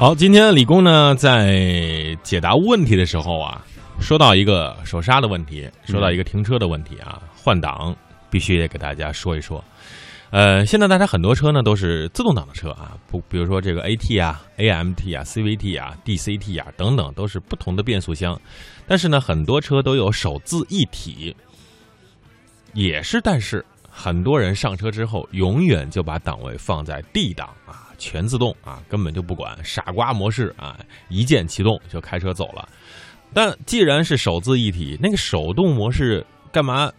好，今天李工呢在解答问题的时候啊，说到一个手刹的问题，说到一个停车的问题啊，换挡必须得给大家说一说。呃，现在大家很多车呢都是自动挡的车啊，不，比如说这个 AT 啊、AMT 啊、CVT 啊、DCT 啊等等，都是不同的变速箱。但是呢，很多车都有手自一体，也是，但是很多人上车之后，永远就把档位放在 D 档啊，全自动啊，根本就不管傻瓜模式啊，一键启动就开车走了。但既然是手自一体，那个手动模式干嘛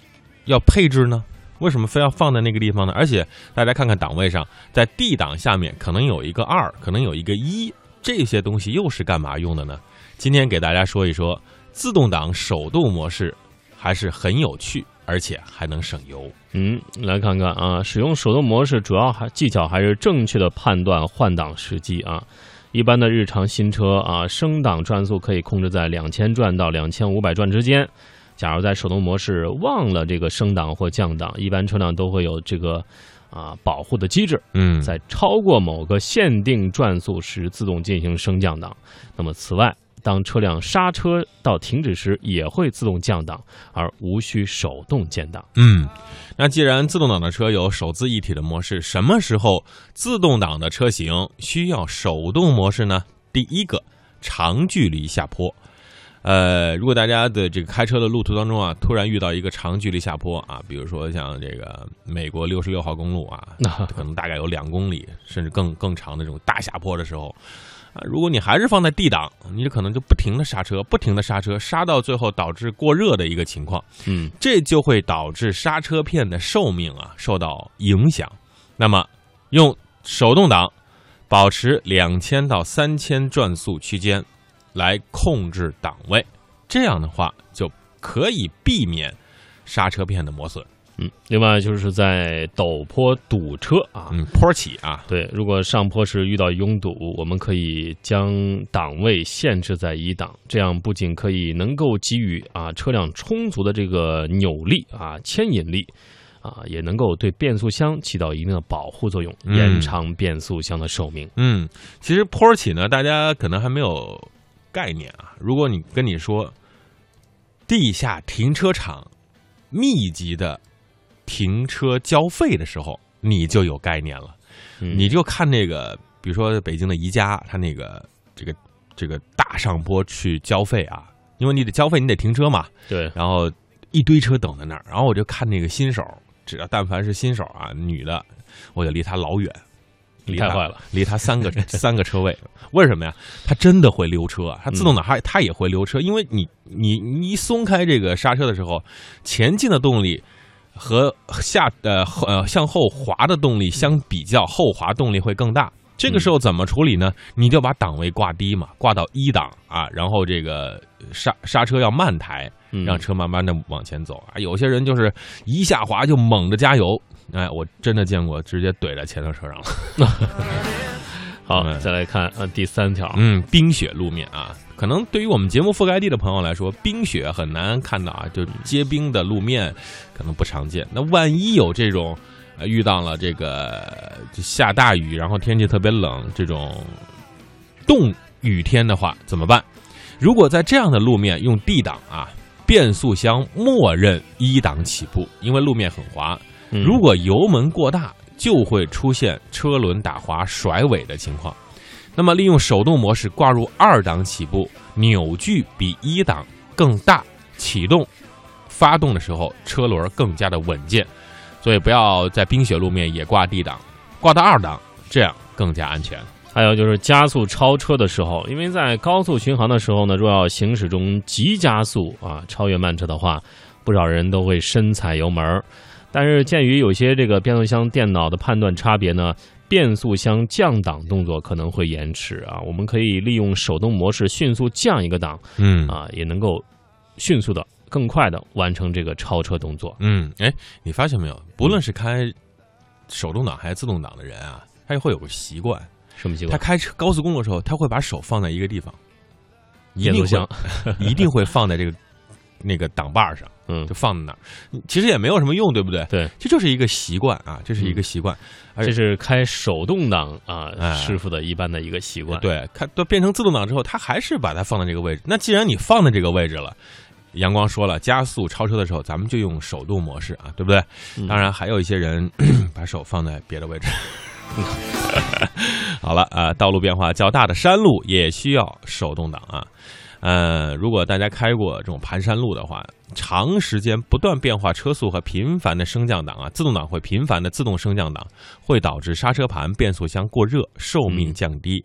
要配置呢？为什么非要放在那个地方呢？而且大家看看档位上，在 D 档下面可能有一个二，可能有一个一，这些东西又是干嘛用的呢？今天给大家说一说自动挡手动模式，还是很有趣，而且还能省油。嗯，来看看啊，使用手动模式主要还技巧还是正确的判断换挡时机啊。一般的日常新车啊，升档转速可以控制在两千转到两千五百转之间。假如在手动模式忘了这个升档或降档，一般车辆都会有这个啊保护的机制。嗯，在超过某个限定转速时自动进行升降档。那么此外，当车辆刹车到停止时，也会自动降档，而无需手动建档。嗯，那既然自动挡的车有手自一体的模式，什么时候自动挡的车型需要手动模式呢？第一个，长距离下坡。呃，如果大家的这个开车的路途当中啊，突然遇到一个长距离下坡啊，比如说像这个美国六十六号公路啊，可能大概有两公里甚至更更长的这种大下坡的时候啊，如果你还是放在 D 档，你可能就不停的刹车，不停的刹车，刹到最后导致过热的一个情况，嗯，这就会导致刹车片的寿命啊受到影响。那么用手动挡保持两千到三千转速区间。来控制档位，这样的话就可以避免刹车片的磨损。嗯，另外就是在陡坡堵车啊，嗯，坡起啊，对，如果上坡时遇到拥堵，我们可以将档位限制在一档，这样不仅可以能够给予啊车辆充足的这个扭力啊牵引力啊，也能够对变速箱起到一定的保护作用，延长变速箱的寿命。嗯，其实坡起呢，大家可能还没有。概念啊，如果你跟你说地下停车场密集的停车交费的时候，你就有概念了。你就看那个，比如说北京的宜家，它那个这个这个大上坡去交费啊，因为你得交费，你得停车嘛。对。然后一堆车等在那儿，然后我就看那个新手，只要但凡是新手啊，女的，我就离她老远。离太坏了，离他三个 三个车位，为什么呀？他真的会溜车，他自动挡，他他也会溜车，因为你你你一松开这个刹车的时候，前进的动力和下呃呃向后滑的动力相比较，后滑动力会更大。这个时候怎么处理呢？你就把档位挂低嘛，挂到一档啊，然后这个刹刹车要慢抬，让车慢慢的往前走啊。有些人就是一下滑就猛着加油。哎，我真的见过，直接怼在前头车上了。好，再来看呃第三条，嗯，冰雪路面啊，可能对于我们节目覆盖地的朋友来说，冰雪很难看到啊，就结冰的路面可能不常见。那万一有这种呃遇到了这个下大雨，然后天气特别冷这种冻雨天的话，怎么办？如果在这样的路面用 D 档啊，变速箱默认一档起步，因为路面很滑。如果油门过大，就会出现车轮打滑、甩尾的情况。那么，利用手动模式挂入二档起步，扭矩比一档更大，启动、发动的时候车轮更加的稳健。所以，不要在冰雪路面也挂 D 档，挂到二档，这样更加安全。还有就是加速超车的时候，因为在高速巡航的时候呢，若要行驶中急加速啊，超越慢车的话，不少人都会深踩油门。但是鉴于有些这个变速箱电脑的判断差别呢，变速箱降档动作可能会延迟啊。我们可以利用手动模式迅速降一个档，嗯啊，也能够迅速的、更快的完成这个超车动作。嗯，哎，你发现没有？不论是开手动挡还是自动挡的人啊，他会有个习惯，什么习惯？他开车高速公路的时候，他会把手放在一个地方，变速箱 一定会放在这个那个挡把上，嗯就，放在那儿，其实也没有什么用，对不对？对，这就是一个习惯啊，这是一个习惯。而这是开手动挡啊哎师傅的一般的一个习惯。对，看都变成自动挡之后，他还是把它放在这个位置。那既然你放在这个位置了，阳光说了，加速超车的时候，咱们就用手动模式啊，对不对？嗯当然，还有一些人 把手放在别的位置。好了啊、道路变化较大的山路也需要手动挡啊。呃，如果大家开过这种盘山路的话，长时间不断变化车速和频繁的升降档啊，自动挡会频繁的自动升降档，会导致刹车盘、变速箱过热，寿命降低。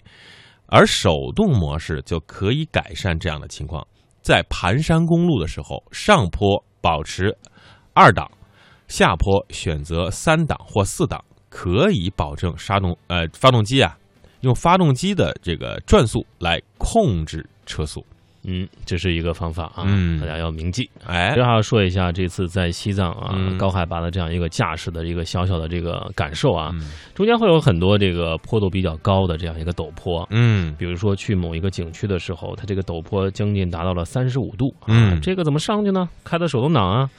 而手动模式就可以改善这样的情况。在盘山公路的时候，上坡保持二档，下坡选择三档或四档，可以保证刹动呃发动机啊，用发动机的这个转速来控制车速。嗯，这是一个方法啊，嗯大家要铭记。哎正好说一下这次在西藏啊、嗯高海拔的这样一个驾驶的一个小小的这个感受啊，嗯中间会有很多这个坡度比较高的这样一个陡坡。嗯比如说去某一个景区的时候，它这个陡坡将近达到了三十五度啊，嗯这个怎么上去呢？开的手动挡啊，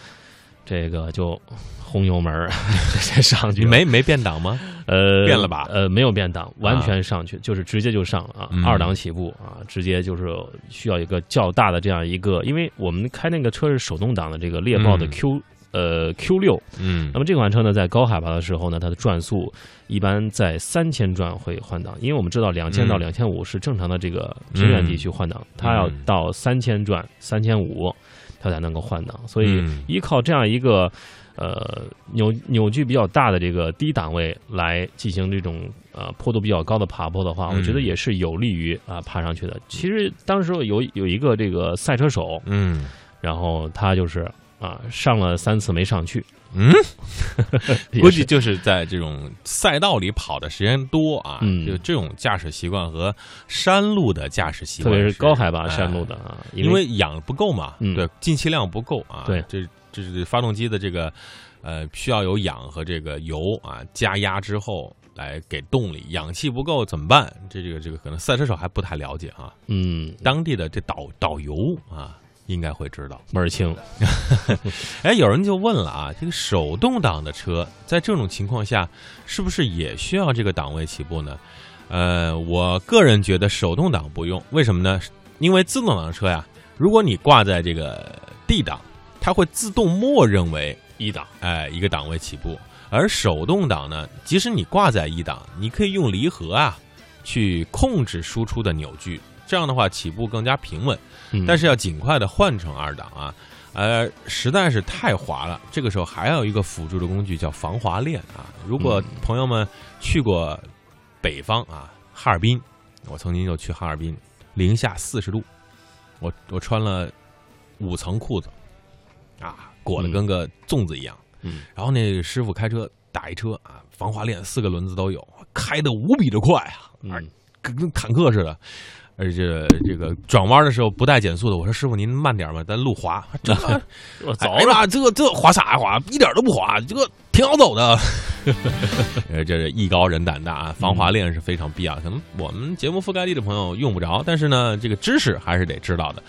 这个就轰油门 上去，没没变档吗？呃变了吧呃，没有变档，完全上去，就是直接就上了啊，嗯二档起步啊，直接就是需要一个较大的这样一个，因为我们开那个车是手动挡的这个猎豹的嗯。Q、呃 Q 六，嗯。那么这款车呢，在高海拔的时候呢，它的转速一般在三千转会换挡，因为我们知道两千到嗯。两千五是正常的这个平原地区换挡，它要到三千转、三千五，它才能够换挡，所以嗯。依靠这样一个呃扭扭矩比较大的这个低档位来进行这种呃坡度比较高的爬坡的话，嗯。我觉得也是有利于啊、爬上去的。其实当时有有一个这个赛车手，嗯。然后他就是啊上了三次没上去，嗯，估计就是在这种赛道里跑的时间多啊，嗯。就这种驾驶习惯和山路的驾驶习惯特惯，别是高海拔哎山路的啊，因为氧不够嘛，嗯。对，进气量不够啊，对。这这是发动机的这个呃需要有氧和这个油啊加压之后来给动力，氧气不够怎么办？这这个这个可能赛车手还不太了解啊，嗯。当地的这导导游啊应该会知道。门儿清，哎，有人就问了啊，这个手动挡的车在这种情况下是不是也需要这个档位起步呢？呃，我个人觉得手动挡不用，为什么呢？因为自动挡的车呀，如果你挂在这个 D 档，它会自动默认为一档，哎一个档位起步，而手动挡呢，即使你挂在一档，你可以用离合啊去控制输出的扭矩，这样的话起步更加平稳。嗯但是要尽快的换成二档啊，呃，实在是太滑了。这个时候还有一个辅助的工具叫防滑链啊。如果嗯朋友们去过北方啊，哈尔滨，我曾经就去哈尔滨，零下四十度，我我穿了五层裤子，啊，裹得跟个粽子一样。嗯然后那个师傅开车打一车啊，防滑链四个轮子都有，开的无比的快啊，跟跟坦克似的。而且这个转弯的时候不带减速的，我说师傅您慢点吧，咱路滑。这 我早哎呀妈，这个这滑啥呀滑，一点都不滑，这个挺好走的。呃，这是艺高人胆大啊，防滑链是非常必要的。可能我们节目覆盖地的朋友用不着，但是呢，这个知识还是得知道的。